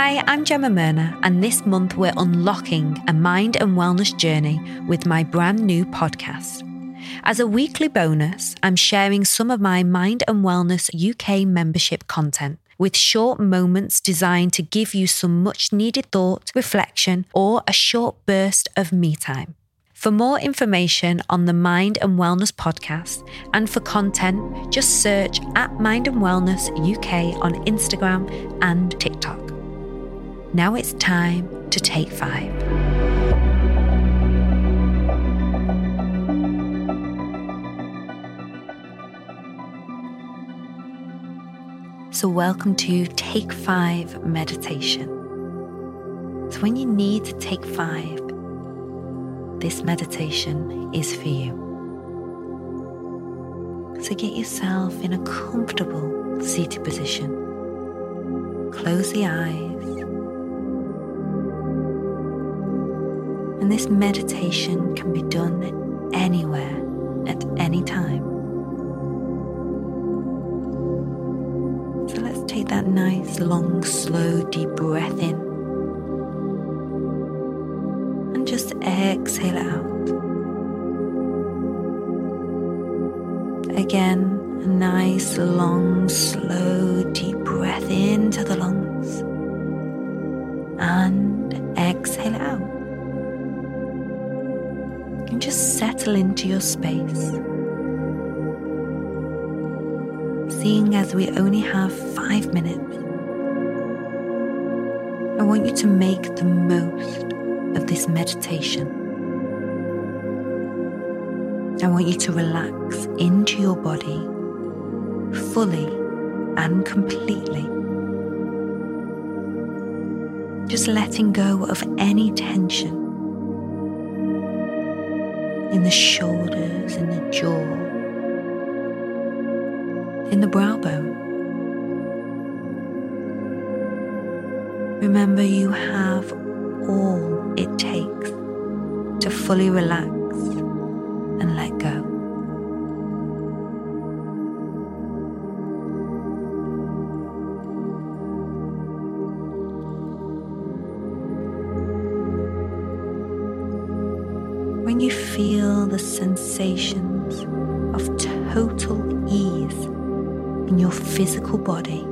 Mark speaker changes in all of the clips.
Speaker 1: Hi, I'm Gemma Merna, and this month we're unlocking a mind and wellness journey with my brand new podcast. As a weekly bonus, I'm sharing some of my Mind and Wellness UK membership content with short moments designed to give you some much needed thought, reflection, or a short burst of me time. For more information on the Mind and Wellness podcast and for content, just search at Mind and Wellness UK on Instagram and TikTok. Now it's time to take five. So, welcome to Take Five Meditation. So, when you need to take five, this meditation is for you. So, get yourself in a comfortable seated position. Close the eyes. And this meditation can be done anywhere at any time. So let's take that nice, long, slow, deep breath in. And just exhale out. Again, a nice, long, slow, deep breath into the lungs. And exhale settle into your space seeing as we only have five minutes, I want you to make the most of this meditation. I want you to relax into your body fully and completely. Just letting go of any tension in the shoulders, in the jaw in the brow bone. Remember, you have all it takes to fully relax When you feel the sensations of total ease in your physical body,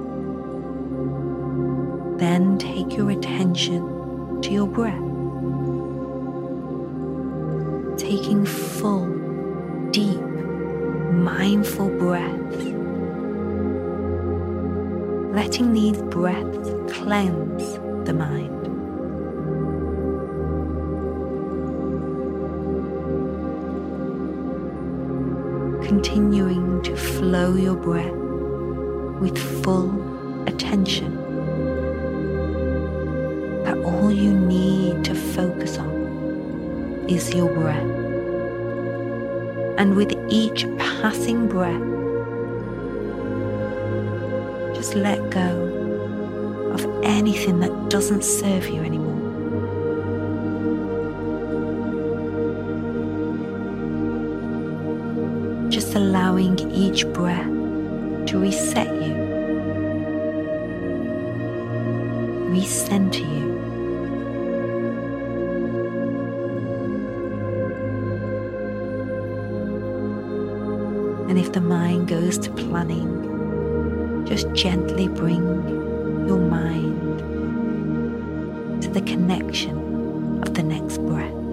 Speaker 1: then take your attention to your breath, taking full, deep, mindful breaths, letting these breaths cleanse the mind. Continuing to flow your breath with full attention. That all you need to focus on is your breath. And with each passing breath, just let go of anything that doesn't serve you anymore. Allowing each breath to reset you, recenter you. And if the mind goes to planning, just gently bring your mind to the connection of the next breath.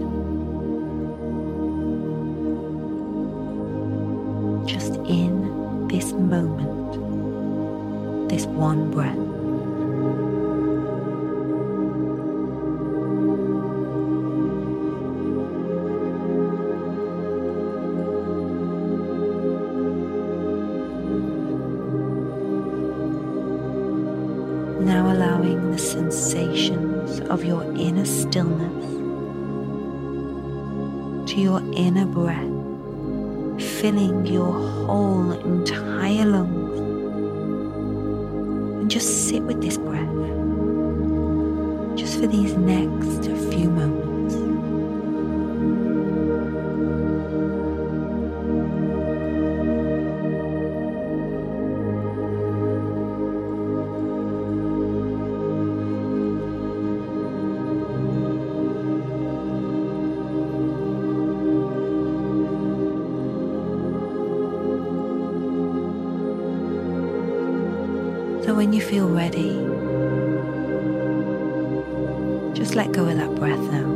Speaker 1: Just in this moment, this one breath. Now allowing the sensations of your inner stillness to your inner breath, filling your whole entire lungs. And just sit with this breath, just for these next So when you feel ready, just let go of that breath now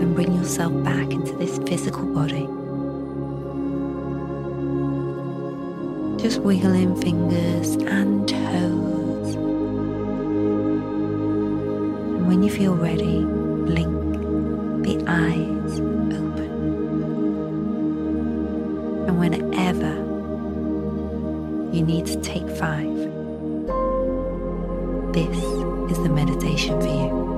Speaker 1: and bring yourself back into this physical body. Just wiggling fingers and toes. And when you feel ready, blink the eyes open. And whenever you need to take five, this is the meditation for you.